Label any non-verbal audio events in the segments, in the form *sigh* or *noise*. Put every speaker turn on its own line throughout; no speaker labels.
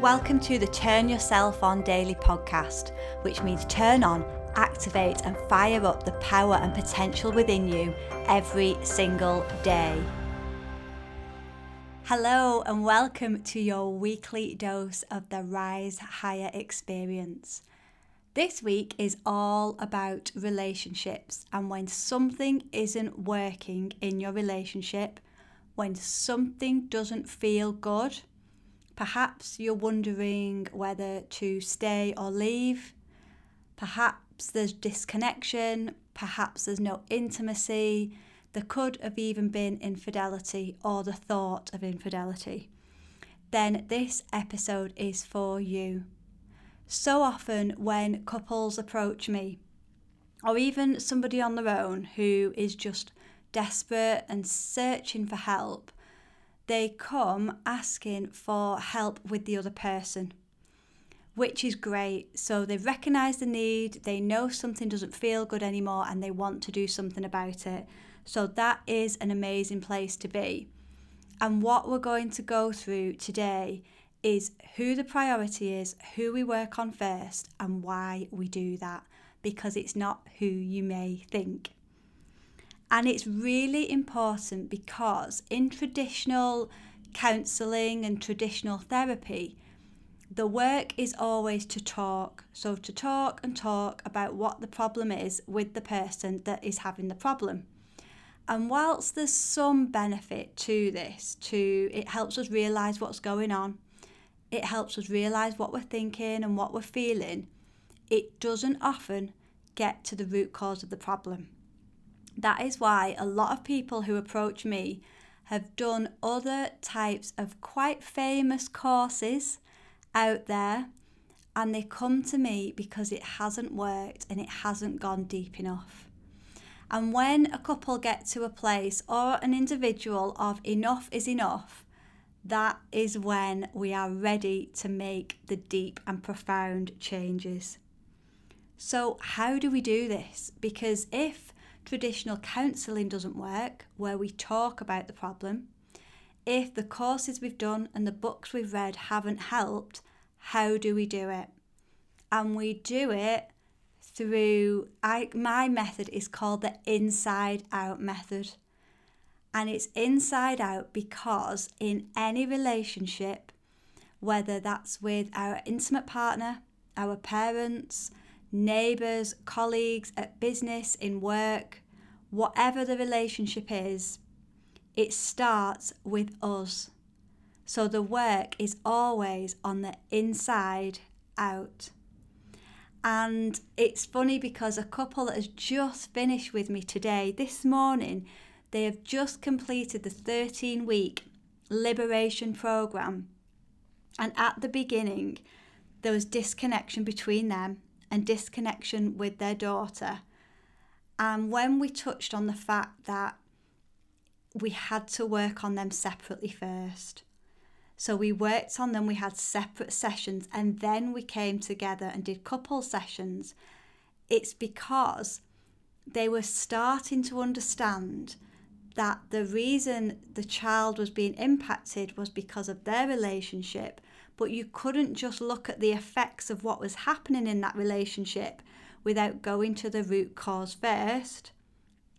Welcome to the Turn Yourself On Daily podcast, which means turn on, activate, and fire up the power and potential within you every single day. Hello, and welcome to your weekly dose of the Rise Higher experience. This week is all about relationships and when something isn't working in your relationship, when something doesn't feel good Perhaps you're wondering whether to stay or leave. Perhaps there's disconnection. Perhaps there's no intimacy. There could have even been infidelity or the thought of infidelity. Then this episode is for you. So often, when couples approach me, or even somebody on their own who is just desperate and searching for help, they come asking for help with the other person, which is great. So they recognize the need, they know something doesn't feel good anymore, and they want to do something about it. So that is an amazing place to be. And what we're going to go through today is who the priority is, who we work on first, and why we do that, because it's not who you may think. And it's really important because in traditional counselling and traditional therapy, the work is always to talk. So, to talk and talk about what the problem is with the person that is having the problem. And whilst there's some benefit to this, to it helps us realize what's going on, it helps us realize what we're thinking and what we're feeling, it doesn't often get to the root cause of the problem. That is why a lot of people who approach me have done other types of quite famous courses out there and they come to me because it hasn't worked and it hasn't gone deep enough. And when a couple get to a place or an individual of enough is enough, that is when we are ready to make the deep and profound changes. So, how do we do this? Because if traditional counselling doesn't work, where we talk about the problem, if the courses we've done and the books we've read haven't helped, how do we do it? And we do it through I, my method is called the inside out method. And it's inside out because in any relationship, whether that's with our intimate partner, our parents, neighbours, colleagues, at business, in work, whatever the relationship is, it starts with us. So the work is always on the inside out. And it's funny because a couple that has just finished with me today, this morning, they have just completed the 13 week liberation program. And at the beginning, there was disconnection between them and disconnection with their daughter. And when we touched on the fact that we had to work on them separately first. So we worked on them, we had separate sessions, and then we came together and did couple sessions. It's because they were starting to understand that the reason the child was being impacted was because of their relationship but you couldn't just look at the effects of what was happening in that relationship without going to the root cause first,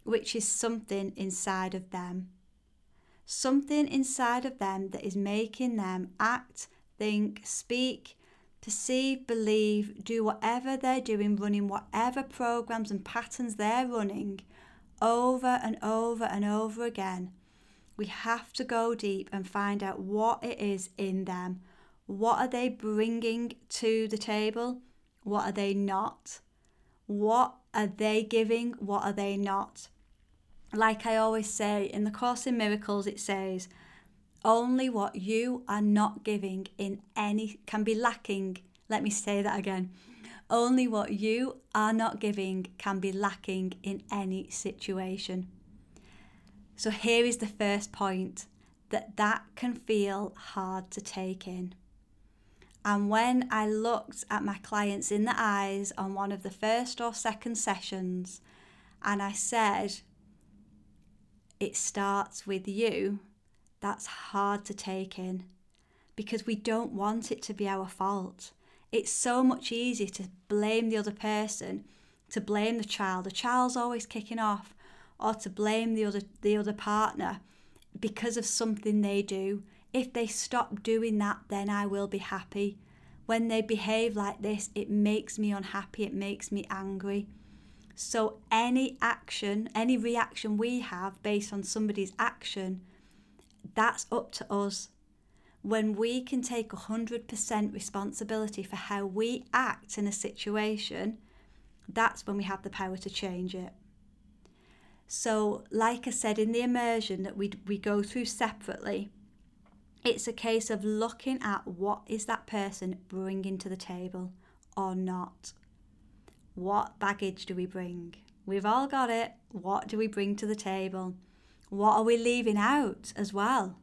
which is something inside of them. Something inside of them that is making them act, think, speak, perceive, believe, do whatever they're doing, running whatever programs and patterns they're running over and over and over again. We have to go deep and find out what it is in them what are they bringing to the table? What are they not? What are they giving? What are they not? Like I always say, in the Course in Miracles, it says, only what you are not giving in any can be lacking. Let me say that again. Only what you are not giving can be lacking in any situation. So here is the first point that that can feel hard to take in. And when I looked at my clients in the eyes on one of the first or second sessions, and I said, It starts with you, that's hard to take in because we don't want it to be our fault. It's so much easier to blame the other person, to blame the child. The child's always kicking off, or to blame the other the other partner because of something they do. If they stop doing that, then I will be happy. When they behave like this, it makes me unhappy, it makes me angry. So, any action, any reaction we have based on somebody's action, that's up to us. When we can take 100% responsibility for how we act in a situation, that's when we have the power to change it. So, like I said in the immersion that we, we go through separately, it's a case of looking at what is that person bringing to the table or not. What baggage do we bring? We've all got it. What do we bring to the table? What are we leaving out as well?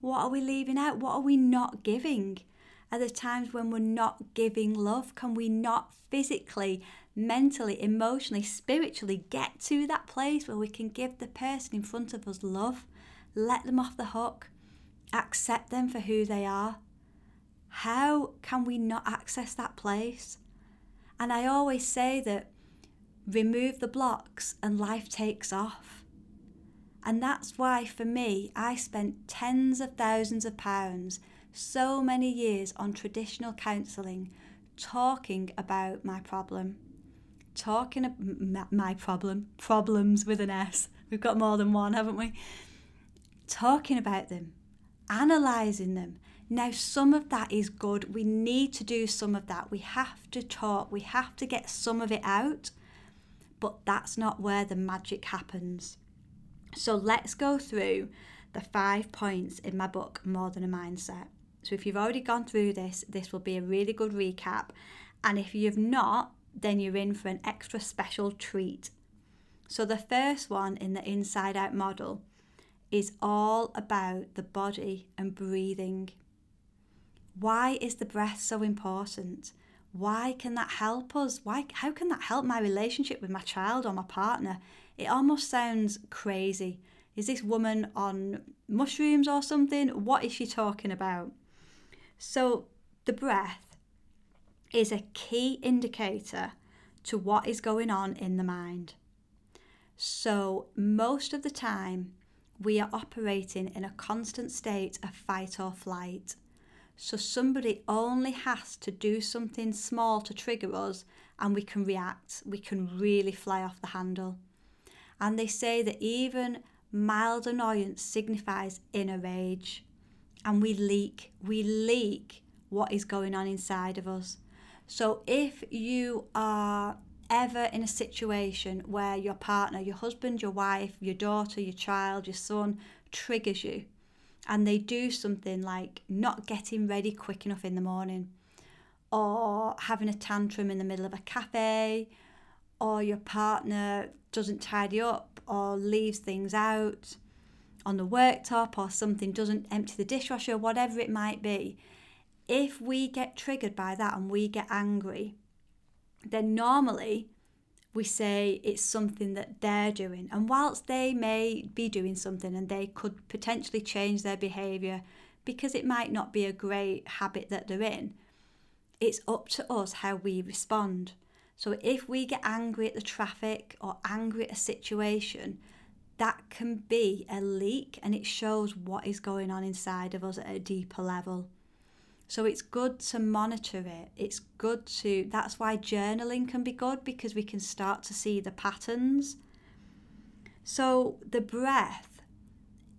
What are we leaving out? What are we not giving? Are there times when we're not giving love? Can we not physically, mentally, emotionally, spiritually get to that place where we can give the person in front of us love? Let them off the hook accept them for who they are. How can we not access that place? And I always say that remove the blocks and life takes off. And that's why, for me, I spent tens of thousands of pounds, so many years on traditional counselling, talking about my problem. Talking about my problem, problems with an S. We've got more than one, haven't we? Talking about them, analysing them. Now, some of that is good. We need to do some of that. We have to talk, we have to get some of it out, but that's not where the magic happens. So, let's go through the five points in my book, More Than a Mindset. So, if you've already gone through this, this will be a really good recap. And if you've not, then you're in for an extra special treat. So, the first one in the inside out model is all about the body and breathing. Why is the breath so important? Why can that help us? Why how can that help my relationship with my child or my partner? It almost sounds crazy. Is this woman on mushrooms or something? What is she talking about? So, the breath is a key indicator to what is going on in the mind. So, most of the time, we are operating in a constant state of fight or flight. So somebody only has to do something small to trigger us and we can react. We can really fly off the handle. And they say that even mild annoyance signifies inner rage. And we leak, we leak what is going on inside of us. So if you are ever in a situation where your partner, your husband, your wife, your daughter, your child, your son triggers you and they do something like not getting ready quick enough in the morning or having a tantrum in the middle of a cafe or your partner doesn't tidy up or leaves things out on the worktop or something doesn't empty the dishwasher whatever it might be if we get triggered by that and we get angry then normally we say it's something that they're doing. And whilst they may be doing something and they could potentially change their behaviour because it might not be a great habit that they're in, it's up to us how we respond. So if we get angry at the traffic or angry at a situation, that can be a leak and it shows what is going on inside of us at a deeper level. So it's good to monitor it. It's good to, that's why journaling can be good because we can start to see the patterns. So the breath,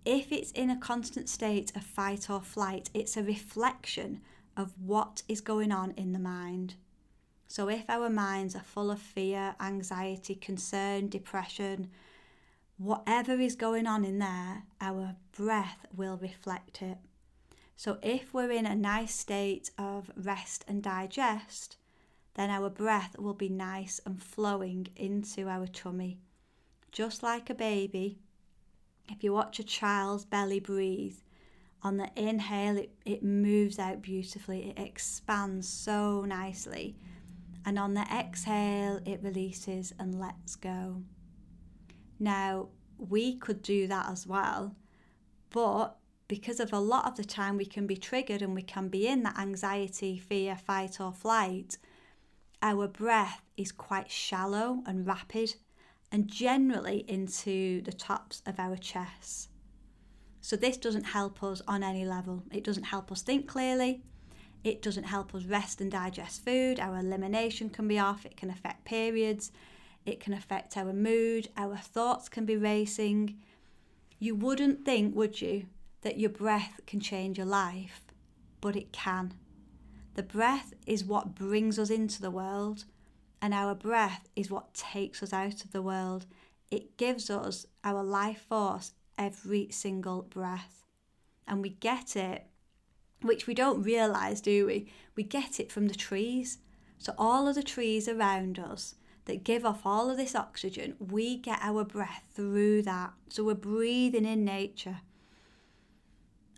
if it's in a constant state of fight or flight, it's a reflection of what is going on in the mind. So if our minds are full of fear, anxiety, concern, depression, whatever is going on in there, our breath will reflect it. So, if we're in a nice state of rest and digest, then our breath will be nice and flowing into our tummy. Just like a baby, if you watch a child's belly breathe, on the inhale, it, it moves out beautifully, it expands so nicely. And on the exhale, it releases and lets go. Now, we could do that as well, but because of a lot of the time we can be triggered and we can be in that anxiety, fear, fight, or flight, our breath is quite shallow and rapid and generally into the tops of our chests. So, this doesn't help us on any level. It doesn't help us think clearly. It doesn't help us rest and digest food. Our elimination can be off. It can affect periods. It can affect our mood. Our thoughts can be racing. You wouldn't think, would you, that your breath can change your life, but it can. The breath is what brings us into the world, and our breath is what takes us out of the world. It gives us our life force every single breath. And we get it, which we don't realize, do we? We get it from the trees. So, all of the trees around us that give off all of this oxygen, we get our breath through that. So, we're breathing in nature.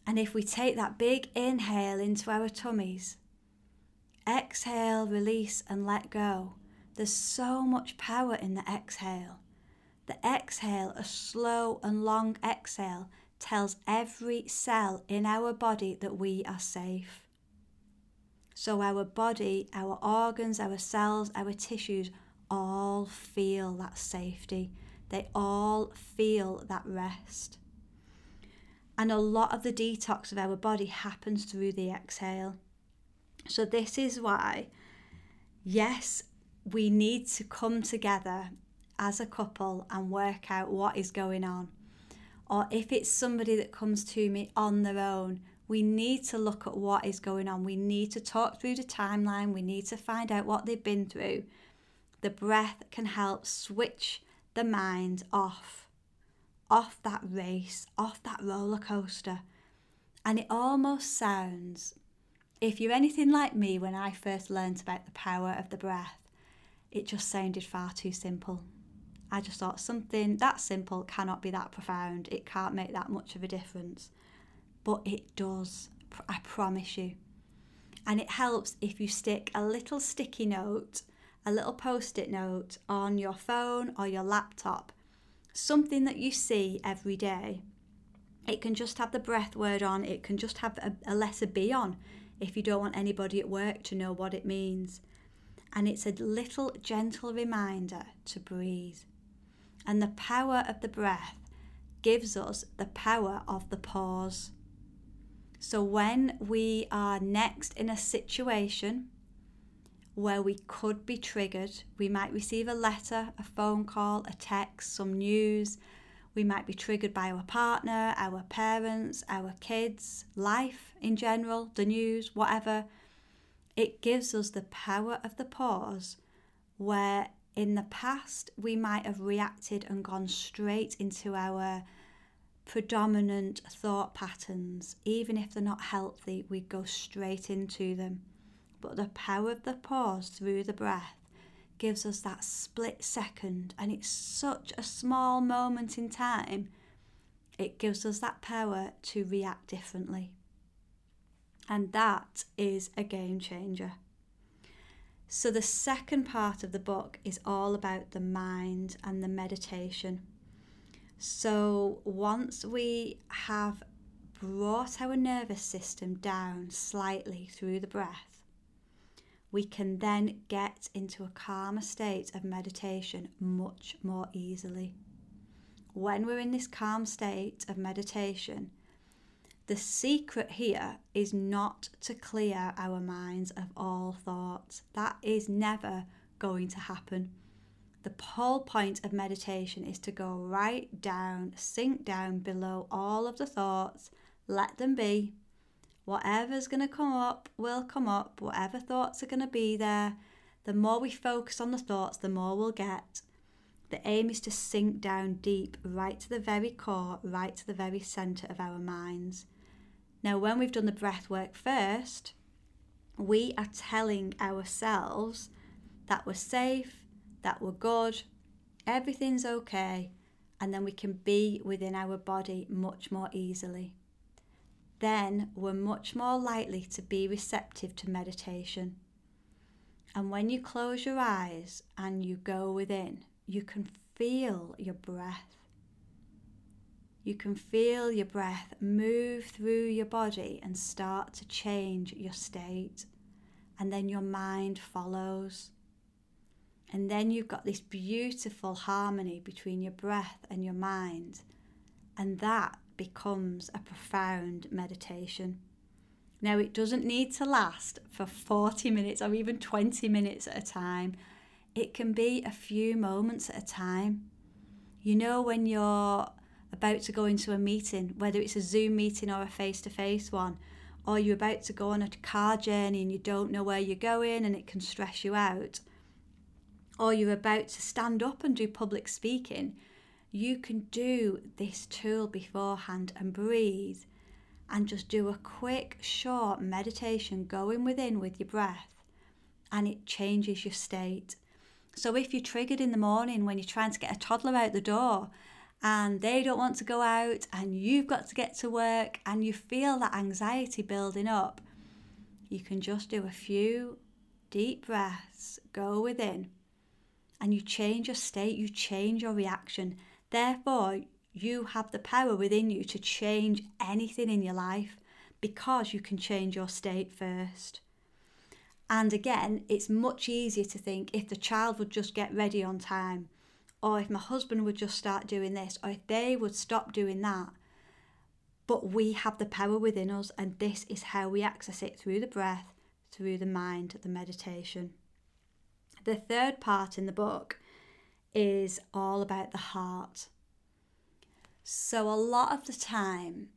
And if we take that big inhale into our tummies, exhale, release, and let go, there's so much power in the exhale. The exhale, a slow and long exhale, tells every cell in our body that we are safe. So, our body, our organs, our cells, our tissues all feel that safety. They all feel that rest. And a lot of the detox of our body happens through the exhale. So, this is why, yes, we need to come together as a couple and work out what is going on. Or if it's somebody that comes to me on their own, we need to look at what is going on. We need to talk through the timeline. We need to find out what they've been through. The breath can help switch the mind off, off that race, off that roller coaster. And it almost sounds, if you're anything like me when I first learned about the power of the breath, it just sounded far too simple. I just thought something that simple cannot be that profound. It can't make that much of a difference. But it does, I promise you. And it helps if you stick a little sticky note, a little post it note on your phone or your laptop, something that you see every day. It can just have the breath word on, it can just have a, a letter B on if you don't want anybody at work to know what it means. And it's a little gentle reminder to breathe. And the power of the breath gives us the power of the pause. So when we are next in a situation where we could be triggered, we might receive a letter, a phone call, a text, some news. We might be triggered by our partner, our parents, our kids, life in general, the news, whatever. It gives us the power of the pause where in the past, we might have reacted and gone straight into our predominant thought patterns. Even if they're not healthy, we go straight into them. But the power of the pause through the breath gives us that split second, and it's such a small moment in time. It gives us that power to react differently. And that is a game changer. So, the second part of the book is all about the mind and the meditation. So, once we have brought our nervous system down slightly through the breath, we can then get into a calmer state of meditation much more easily. When we're in this calm state of meditation, the secret here is not to clear our minds of all thoughts. That is never going to happen. The whole point of meditation is to go right down, sink down below all of the thoughts, let them be. Whatever's going to come up will come up, whatever thoughts are going to be there. The more we focus on the thoughts, the more we'll get. The aim is to sink down deep, right to the very core, right to the very centre of our minds. Now, when we've done the breath work first, we are telling ourselves that we're safe, that we're good, everything's okay, and then we can be within our body much more easily. Then we're much more likely to be receptive to meditation. And when you close your eyes and you go within, you can feel your breath. you can feel your breath move through your body and start to change your state. And then your mind follows. And then you've got this beautiful harmony between your breath and your mind. And that becomes a profound meditation. Now, it doesn't need to last for 40 minutes or even 20 minutes at a time. It can be a few moments at a time. You know, when you're about to go into a meeting, whether it's a Zoom meeting or a face to face one, or you're about to go on a car journey and you don't know where you're going and it can stress you out, or you're about to stand up and do public speaking, you can do this tool beforehand and breathe and just do a quick, short meditation going within with your breath, and it changes your state. So, if you're triggered in the morning when you're trying to get a toddler out the door and they don't want to go out and you've got to get to work and you feel that anxiety building up, you can just do a few deep breaths, go within, and you change your state, you change your reaction. Therefore, you have the power within you to change anything in your life because you can change your state first. And again, it's much easier to think if the child would just get ready on time or if my husband would just start doing this, or if they would stop doing that. But we have the power within us, and this is how we access it through the breath, through the mind, the meditation. The third part in the book is all about the heart. So, a lot of the time,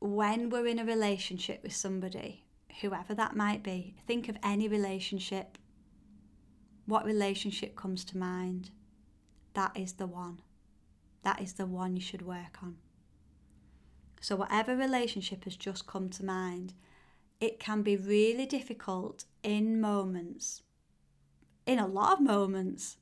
when we're in a relationship with somebody, whoever that might be, think of any relationship. What relationship comes to mind? that is the one. That is the one you should work on. So, whatever relationship has just come to mind, it can be really difficult in moments, in a lot of moments,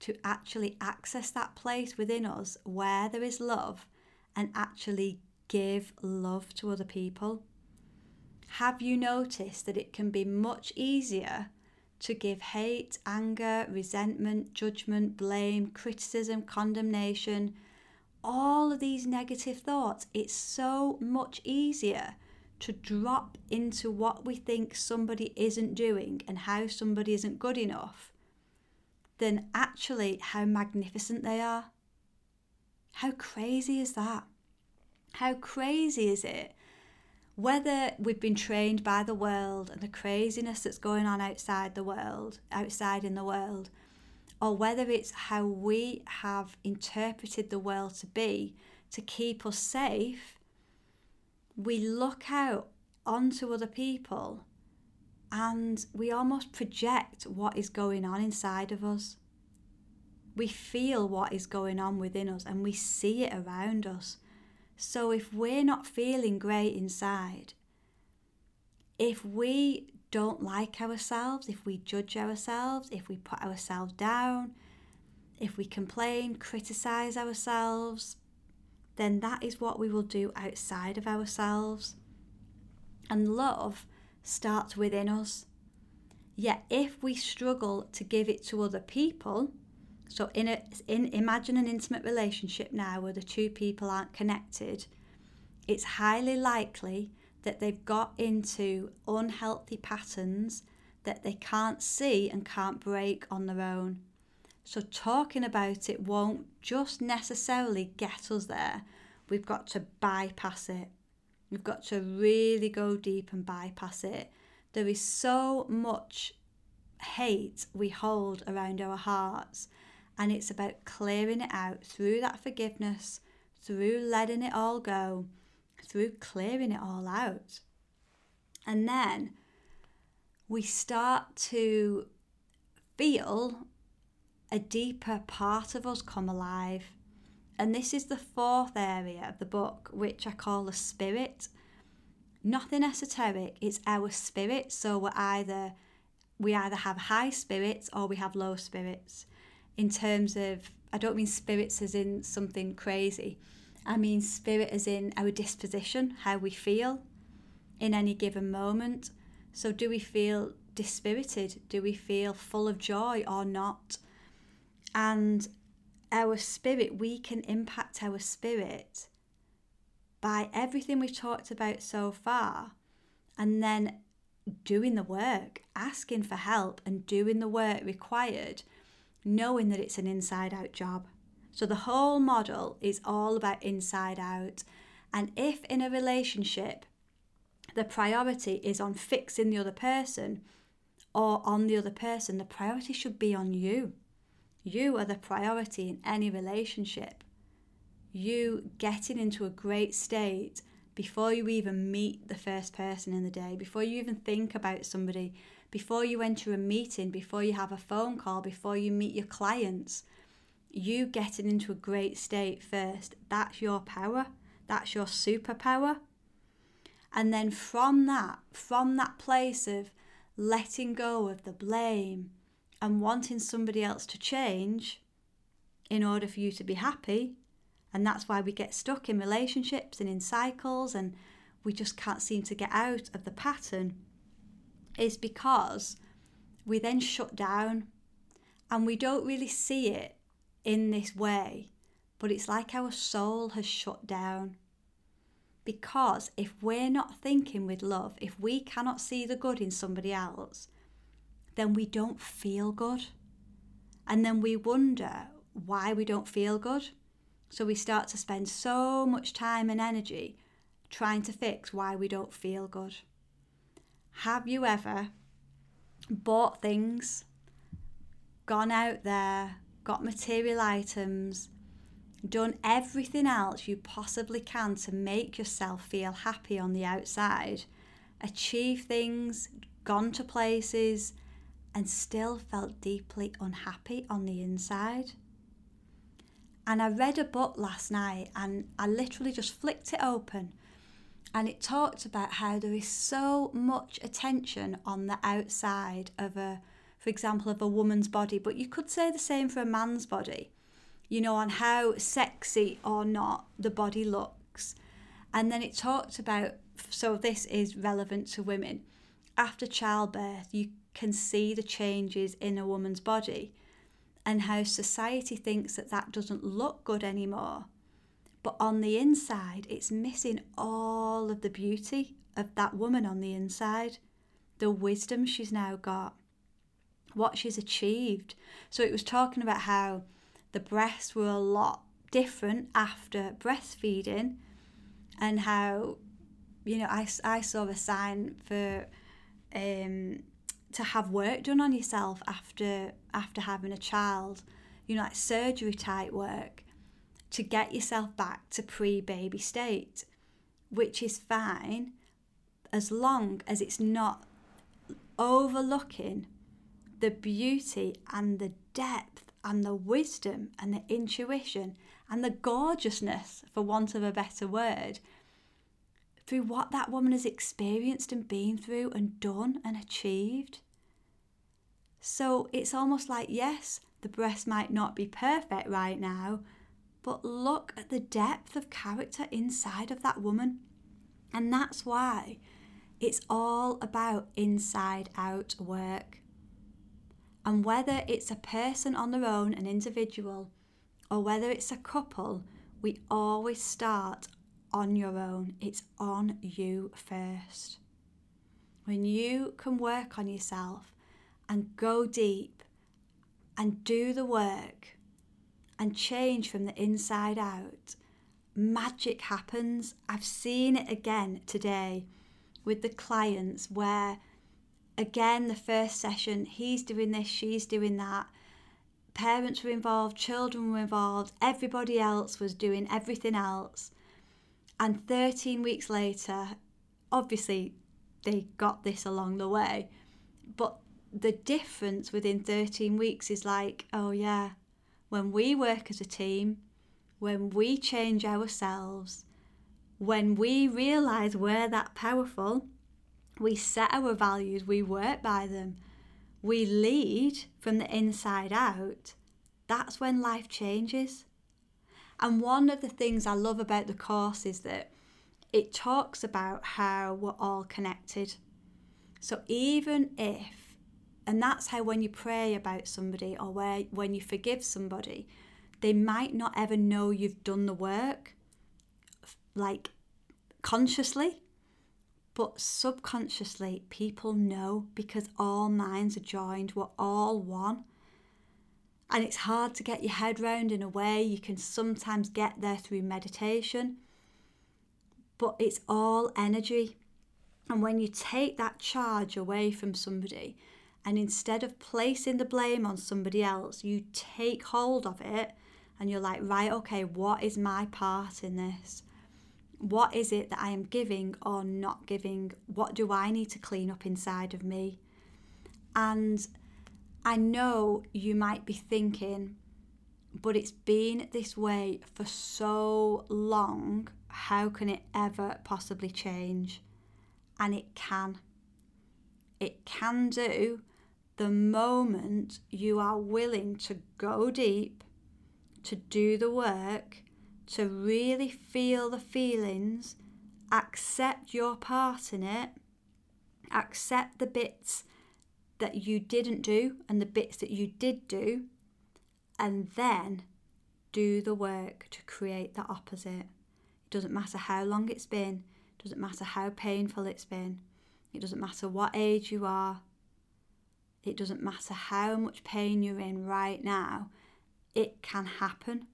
to actually access that place within us where there is love and actually give love to other people. Have you noticed that it can be much easier to give hate, anger, resentment, judgment, blame, criticism, condemnation, all of these negative thoughts, it's so much easier to drop into what we think somebody isn't doing and how somebody isn't good enough than actually how magnificent they are. How crazy is that? How crazy is it whether we've been trained by the world and the craziness that's going on outside the world, outside in the world, or whether it's how we have interpreted the world to be to keep us safe, we look out onto other people and we almost project what is going on inside of us. We feel what is going on within us and we see it around us. So if we're not feeling great inside, if we don't like ourselves, if we judge ourselves, if we put ourselves down, if we complain, criticize ourselves, then that is what we will do outside of ourselves. And love starts within us. Yet if we struggle to give it to other people, so in a in imagine an intimate relationship now where the two people aren't connected, it's highly likely that they've got into unhealthy patterns that they can't see and can't break on their own. So talking about it won't just necessarily get us there. We've got to bypass it. We've got to really go deep and bypass it. There is so much hate we hold around our hearts and it's about clearing it out through that forgiveness, through letting it all go, through clearing it all out. And then we start to feel a deeper part of us come alive. And this is the fourth area of the book, which I call the spirit. Nothing esoteric, it's our spirit. So we're either we either have high spirits or we have low spirits in terms of, I don't mean spirits as in something crazy. I mean spirit as in our disposition, how we feel in any given moment. So, do we feel dispirited? Do we feel full of joy or not? And our spirit, we can impact our spirit by everything we've talked about so far and then doing the work, asking for help and doing the work required, knowing that it's an inside out job. So the whole model is all about inside out. And if in a relationship the priority is on fixing the other person or on the other person, the priority should be on you. You are the priority in any relationship. You getting into a great state before you even meet the first person in the day, before you even think about somebody, before you enter a meeting, before you have a phone call, before you meet your clients. You getting into a great state first, that's your power, that's your superpower. And then from that, from that place of letting go of the blame and wanting somebody else to change in order for you to be happy, and that's why we get stuck in relationships and in cycles and we just can't seem to get out of the pattern, is because we then shut down and we don't really see it in this way, but it's like our soul has shut down. Because if we're not thinking with love, if we cannot see the good in somebody else, then we don't feel good. And then we wonder why we don't feel good. So we start to spend so much time and energy trying to fix why we don't feel good. Have you ever bought things, gone out there, got material items, done everything else you possibly can to make yourself feel happy on the outside, achieve things, gone to places, and still felt deeply unhappy on the inside? And I read a book last night and I literally just flicked it open and it talked about how there is so much attention on the outside of a for example of a woman's body but you could say the same for a man's body you know on how sexy or not the body looks and then it talked about so this is relevant to women after childbirth you can see the changes in a woman's body and how society thinks that that doesn't look good anymore. But on the inside, it's missing all of the beauty of that woman on the inside, the wisdom she's now got, what she's achieved. So it was talking about how the breasts were a lot different after breastfeeding and how, you know, I, I saw a sign for um, to have work done on yourself after after having a child, you know, like surgery type work, to get yourself back to pre-baby state, which is fine as long as it's not overlooking the beauty and the depth and the wisdom and the intuition and the gorgeousness, for want of a better word, through what that woman has experienced and been through and done and achieved. So it's almost like, yes, the breast might not be perfect right now, but look at the depth of character inside of that woman. And that's why it's all about inside out work. And whether it's a person on their own, an individual, or whether it's a couple, we always start on your own. It's on you first. When you can work on yourself and go deep and do the work and change from the inside out, magic happens. I've seen it again today with the clients where, again, the first session, he's doing this, she's doing that. Parents were involved, children were involved, everybody else was doing everything else. And 13 weeks later, obviously they got this along the way, but the difference within 13 weeks is like, oh yeah, when we work as a team, when we change ourselves, when we realize we're that powerful, we set our values, we work by them, we lead from the inside out, that's when life changes. And one of the things I love about the course is that it talks about how we're all connected. So even if, and that's how when you pray about somebody or where, when you forgive somebody, they might not ever know you've done the work, like consciously, but subconsciously, people know because all minds are joined, we're all one. And it's hard to get your head round in a way. You can sometimes get there through meditation, but it's all energy. And when you take that charge away from somebody, and instead of placing the blame on somebody else, you take hold of it and you're like, right, okay, what is my part in this? What is it that I am giving or not giving? What do I need to clean up inside of me? And I know you might be thinking, but it's been this way for so long. How can it ever possibly change? And it can. It can do the moment you are willing to go deep, to do the work, to really feel the feelings, accept your part in it, accept the bits that you didn't do and the bits that you did do, and then do the work to create the opposite. It doesn't matter how long it's been, it doesn't matter how painful it's been, it doesn't matter what age you are, it doesn't matter how much pain you're in right now, it can happen.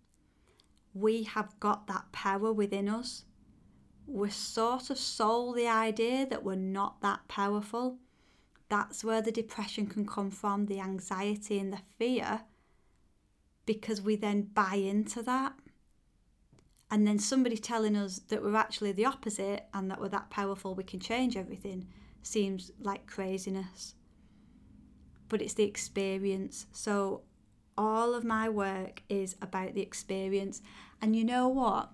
We have got that power within us. We're sort of sold the idea that we're not that powerful. That's where the depression can come from, the anxiety and the fear, because we then buy into that. And then somebody telling us that we're actually the opposite and that we're that powerful, we can change everything, seems like craziness but it's the experience. So all of my work is about the experience. And you know what?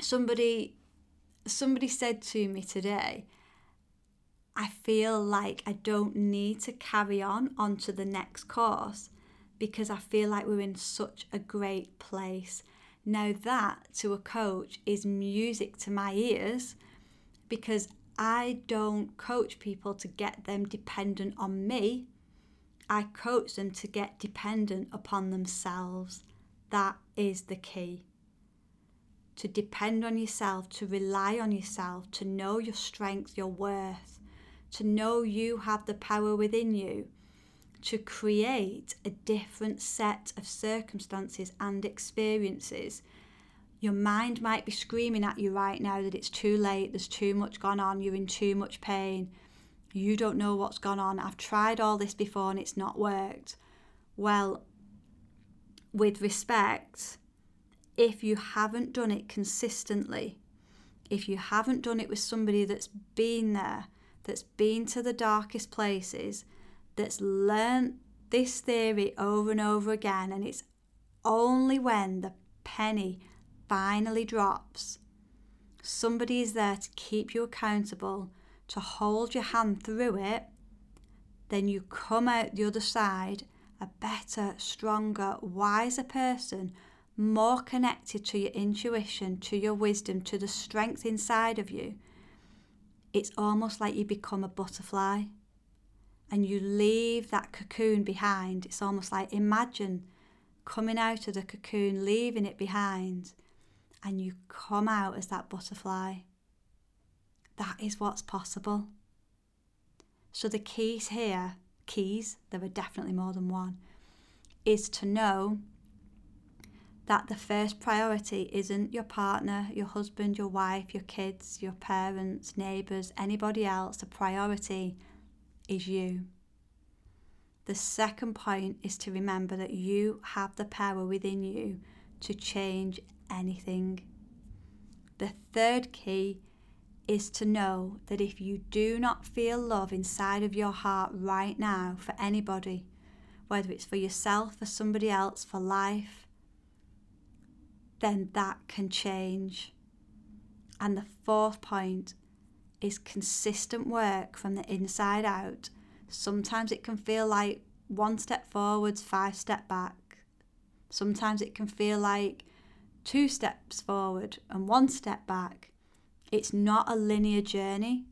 Somebody somebody said to me today, I feel like I don't need to carry on onto the next course because I feel like we're in such a great place. Now, that to a coach is music to my ears because I don't coach people to get them dependent on me. I coach them to get dependent upon themselves. That is the key. To depend on yourself, to rely on yourself, to know your strength, your worth, to know you have the power within you to create a different set of circumstances and experiences. Your mind might be screaming at you right now that it's too late, there's too much gone on, you're in too much pain you don't know what's gone on. I've tried all this before and it's not worked. Well, with respect, if you haven't done it consistently, if you haven't done it with somebody that's been there, that's been to the darkest places, that's learnt this theory over and over again, and it's only when the penny finally drops, somebody is there to keep you accountable to hold your hand through it, then you come out the other side a better, stronger, wiser person, more connected to your intuition, to your wisdom, to the strength inside of you. It's almost like you become a butterfly and you leave that cocoon behind. It's almost like imagine coming out of the cocoon, leaving it behind, and you come out as that butterfly. That is what's possible. So the keys here, keys, there are definitely more than one, is to know that the first priority isn't your partner, your husband, your wife, your kids, your parents, neighbours, anybody else. The priority is you. The second point is to remember that you have the power within you to change anything. The third key is to know that if you do not feel love inside of your heart right now for anybody, whether it's for yourself, for somebody else, for life, then that can change. And the fourth point is consistent work from the inside out. Sometimes it can feel like one step forwards, five step back. Sometimes it can feel like two steps forward and one step back. It's not a linear journey,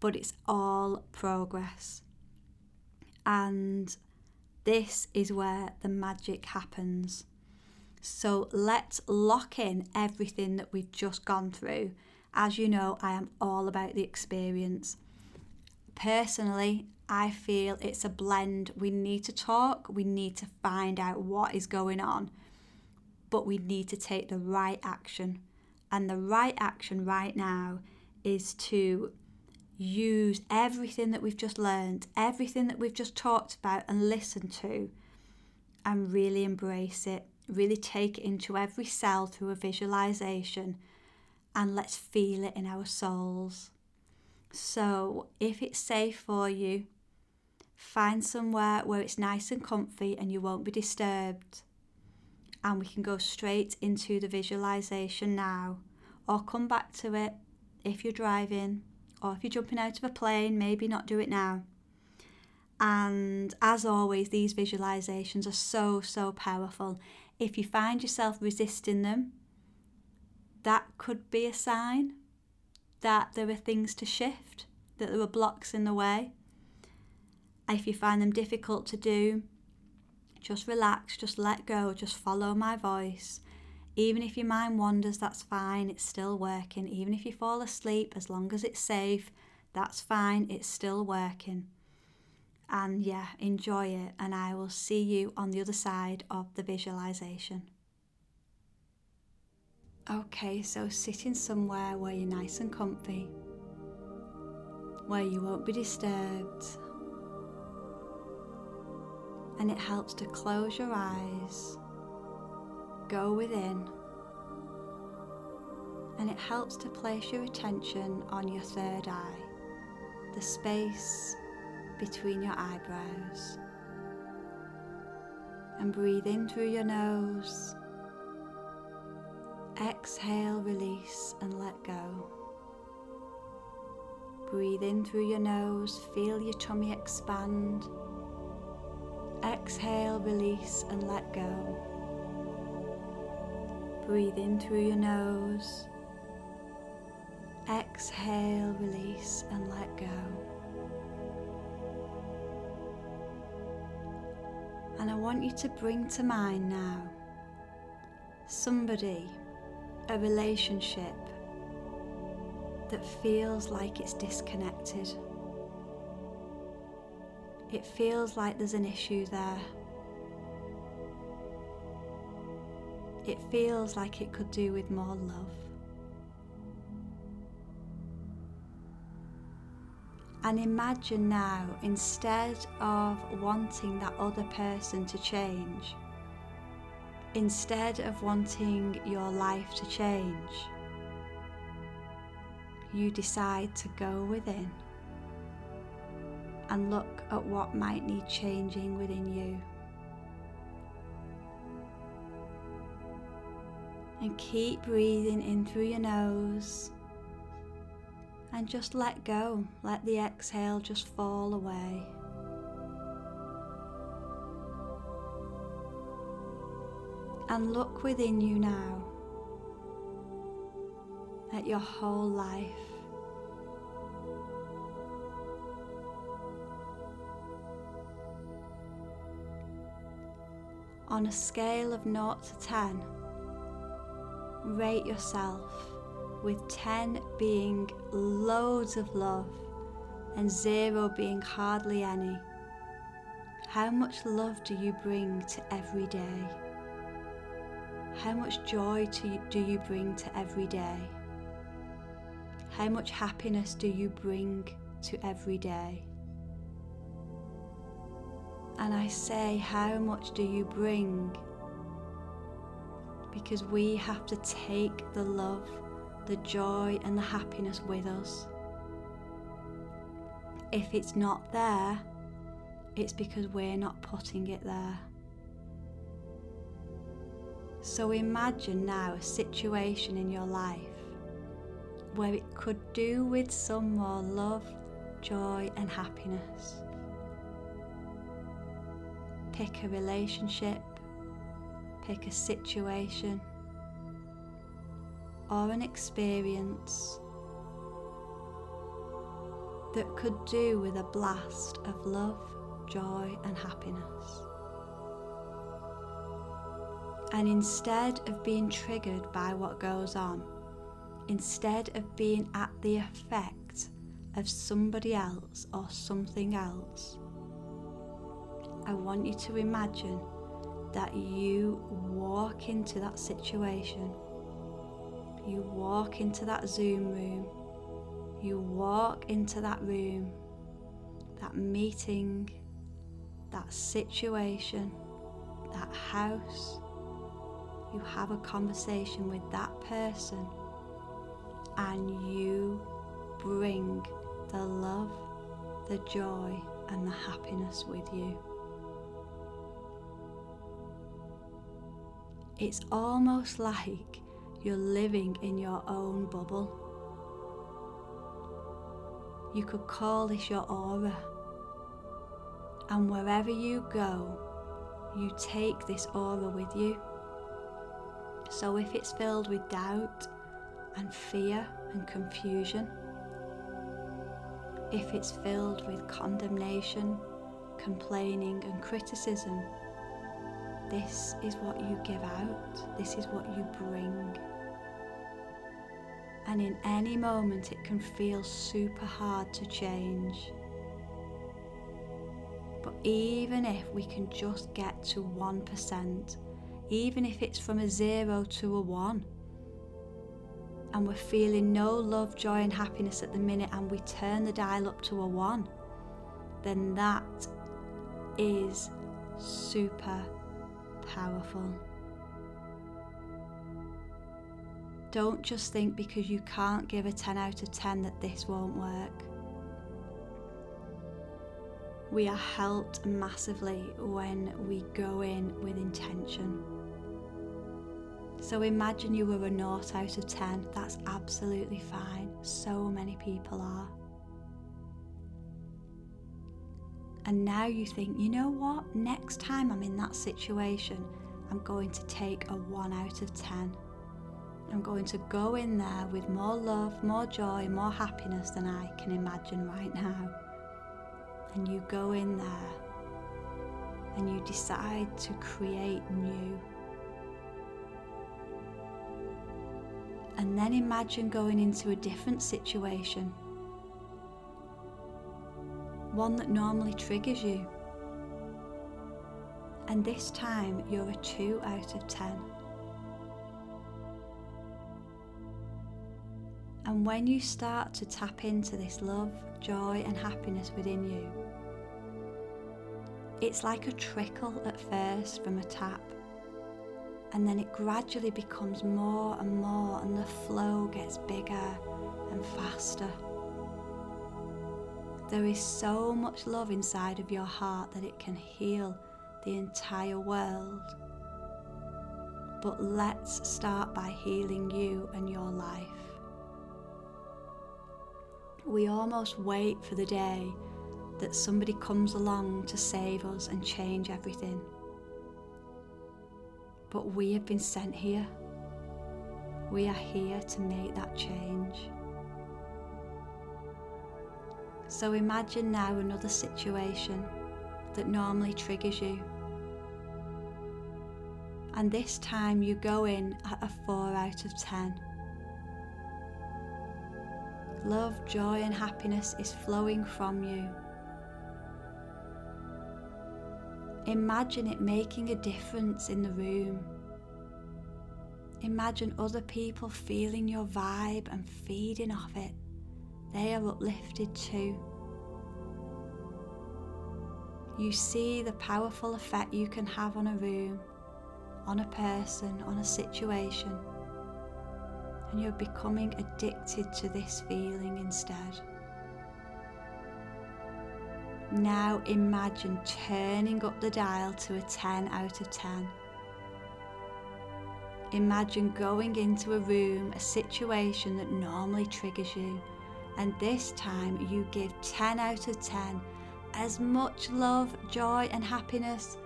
but it's all progress. And this is where the magic happens. So let's lock in everything that we've just gone through As you know, I am all about the experience. Personally, I feel it's a blend. We need to talk, we need to find out what is going on, but we need to take the right action. And the right action right now is to use everything that we've just learned, everything that we've just talked about and listened to, and really embrace it. Really take into every cell through a visualization and let's feel it in our souls. So, if it's safe for you, find somewhere where it's nice and comfy and you won't be disturbed. And we can go straight into the visualization now, or come back to it if you're driving, or if you're jumping out of a plane, maybe not do it now. And as always, these visualizations are so, so powerful. If you find yourself resisting them, that could be a sign that there are things to shift, that there are blocks in the way. If you find them difficult to do, just relax, just let go, just follow my voice. Even if your mind wanders, that's fine, it's still working. Even if you fall asleep, as long as it's safe, that's fine, it's still working. And yeah, enjoy it, and I will see you on the other side of the visualization. Okay, so sitting somewhere where you're nice and comfy, where you won't be disturbed, and it helps to close your eyes, go within, and it helps to place your attention on your third eye, the space between your eyebrows. And breathe in through your nose Exhale, release, and let go. Breathe in through your nose, feel your tummy expand. Exhale, release, and let go. Breathe in through your nose. Exhale, release, and let go. And I want you to bring to mind now somebody a relationship that feels like it's disconnected. It feels like there's an issue there. It feels like it could do with more love. And imagine now, instead of wanting that other person to change, instead of wanting your life to change, you decide to go within and look at what might need changing within you. And keep breathing in through your nose and just let go. Let the exhale just fall away. and look within you now at your whole life. On a scale of 0 to 10, rate yourself with 10 being loads of love and 0 being hardly any. How much love do you bring to every day? How much joy you, do you bring to every day? How much happiness do you bring to every day? And I say, How much do you bring? Because we have to take the love, the joy, and the happiness with us. If it's not there, it's because we're not putting it there. So imagine now a situation in your life where it could do with some more love, joy, and happiness. Pick a relationship, pick a situation, or an experience that could do with a blast of love, joy, and happiness. And instead of being triggered by what goes on, instead of being at the effect of somebody else or something else, I want you to imagine that you walk into that situation. You walk into that Zoom room. You walk into that room, that meeting, that situation, that house. You have a conversation with that person and you bring the love, the joy, and the happiness with you. It's almost *laughs* like you're living in your own bubble. You could call this your aura. And wherever you go, you take this aura with you. So if it's filled with doubt and fear and confusion, if it's filled with condemnation, complaining, and criticism, this is what you give out, this is what you bring. And in any moment, it can feel super hard to change. But even if we can just get to 1%, even if it's from a zero to a one, and we're feeling no love, joy, and happiness at the minute, and we turn the dial up to a one, then that is super powerful. Don't just think because you can't give a 10 out of 10 that this won't work. We are helped massively when we go in with intention. So imagine you were a naught out of 10. That's absolutely fine. So many people are. And now you think, you know what? Next time I'm in that situation, I'm going to take a 1 out of 10. I'm going to go in there with more love, more joy, more happiness than I can imagine right now. And you go in there and you decide to create new. And then imagine going into a different situation, one that normally triggers you. And this time you're a 2 out of 10. And when you start to tap into this love, joy, and happiness within you, it's like a trickle at first from a tap and then it gradually becomes more and more, and the flow gets bigger and faster. There is so much love inside of your heart that it can heal the entire world. But let's start by healing you and your life. We almost wait for the day that somebody comes along to save us and change everything but we have been sent here. We are here to make that change. So imagine now another situation that normally triggers you. And this time you go in at a 4 out of 10. Love, joy, and happiness is flowing from you Imagine it making a difference in the room. Imagine other people feeling your vibe and feeding off it. They are uplifted too. You see the powerful effect you can have on a room, on a person, on a situation, and you're becoming addicted to this feeling instead. Now imagine turning up the dial to a 10 out of 10. Imagine going into a room, a situation that normally triggers you, and this time you give 10 out of 10 as much love, joy, and happiness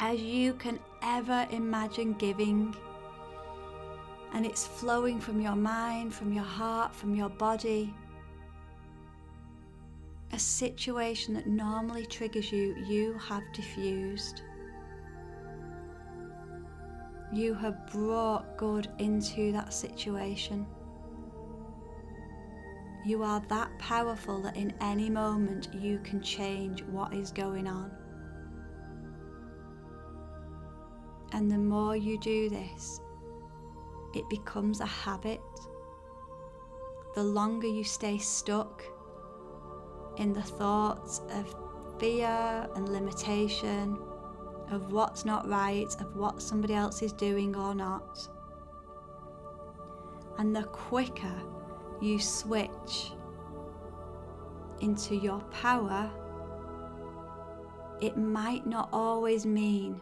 as you can ever imagine giving. And it's flowing from your mind, from your heart, from your body a situation that normally triggers you, you have diffused. You have brought good into that situation. You are that powerful that in any moment you can change what is going on. And the more you do this, it becomes a habit. The longer you stay stuck in the thoughts of fear and limitation, of what's not right, of what somebody else is doing or not. And the quicker you switch into your power, it might not always mean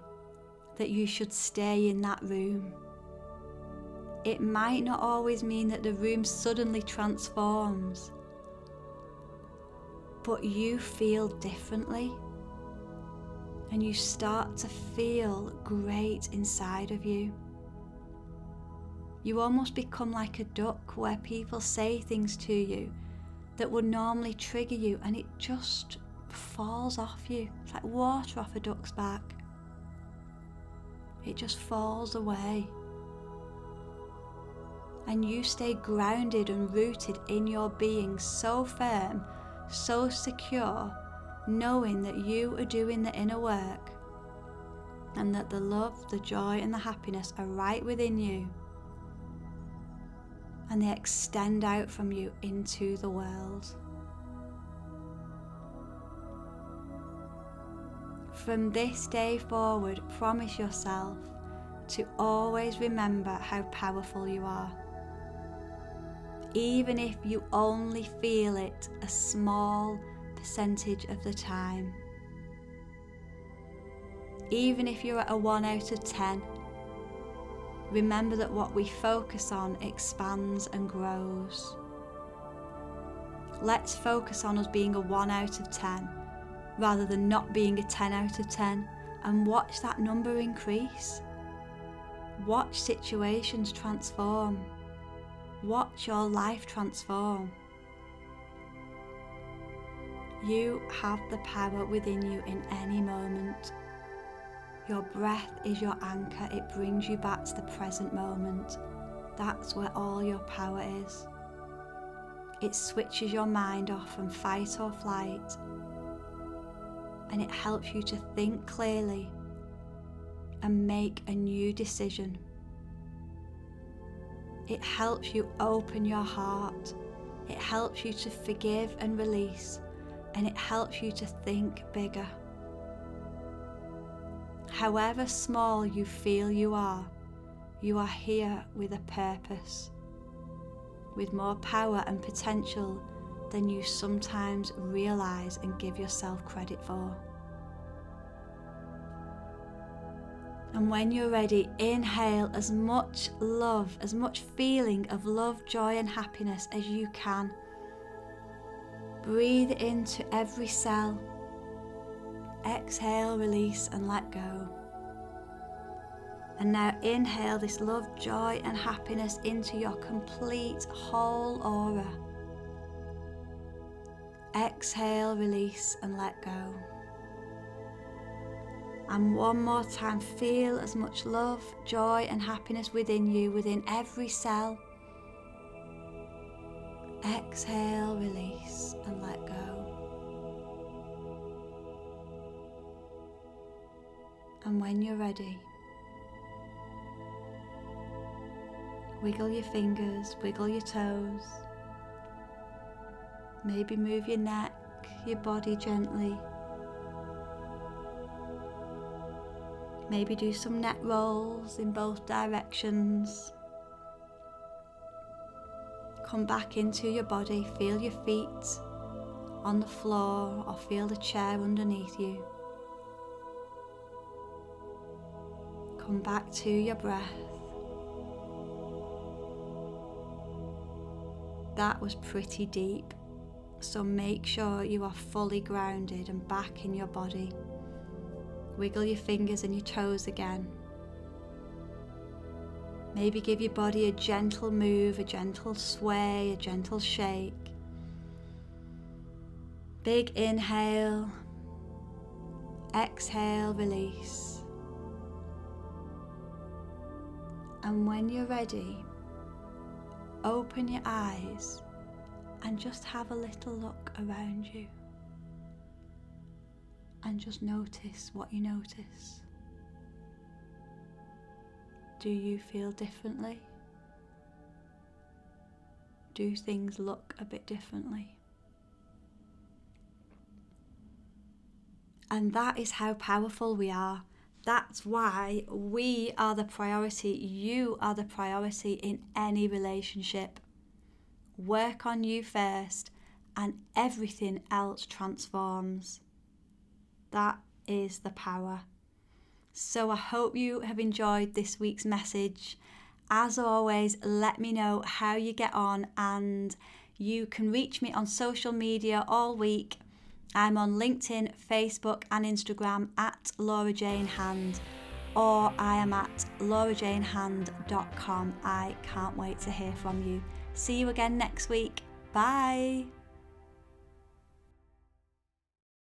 that you should stay in that room. It might not always mean that the room suddenly transforms, but you feel differently and you start to feel great inside of you. You almost become like a duck where people say things to you that would normally trigger you and it just falls off you. It's like water off a duck's back. It just falls away. And you stay grounded and rooted in your being so firm, so secure, knowing that you are doing the inner work and that the love, the joy, and the happiness are right within you and they extend out from you into the world. From this day forward, promise yourself to always remember how powerful you are. Even if you only feel it a small percentage of the time. Even if you're at a 1 out of 10, remember that what we focus on expands and grows. Let's focus on us being a 1 out of 10 rather than not being a 10 out of 10 and watch that number increase. Watch situations transform. Watch your life transform. You have the power within you in any moment. Your breath is your anchor, it brings you back to the present moment. That's where all your power is. It switches your mind off from fight or flight and it helps you to think clearly and make a new decision. It helps you open your heart. It helps you to forgive and release, and it helps you to think bigger. However small you feel you are, you are here with a purpose, with more power and potential than you sometimes realize and give yourself credit for. And when you're ready, inhale as much love, as much feeling of love, joy, and happiness as you can. Breathe into every cell Exhale, release, and let go. And now inhale this love, joy, and happiness into your complete whole aura. Exhale, release, and let go. And one more time, feel as much love, joy, and happiness within you, within every cell. Exhale, release, and let go. And when you're ready, wiggle your fingers, wiggle your toes. Maybe move your neck, your body gently. Maybe do some neck rolls in both directions. Come back into your body, feel your feet on the floor or feel the chair underneath you. Come back to your breath. That was pretty deep, so make sure you are fully grounded and back in your body. Wiggle your fingers and your toes again. Maybe give your body a gentle move, a gentle sway, a gentle shake. Big inhale, exhale, release. And when you're ready, open your eyes and just have a little look around you and just notice what you notice. Do you feel differently? Do things look a bit differently? And that is how powerful we are. That's why we are the priority. You are the priority in any relationship. Work on you first, and everything else transforms. That is the power. So I hope you have enjoyed this week's message. As always, let me know how you get on, and you can reach me on social media all week. I'm on LinkedIn, Facebook, and Instagram at Laura Jane Hand, or I am at laurajanehand.com. I can't wait to hear from you. See you again next week. Bye.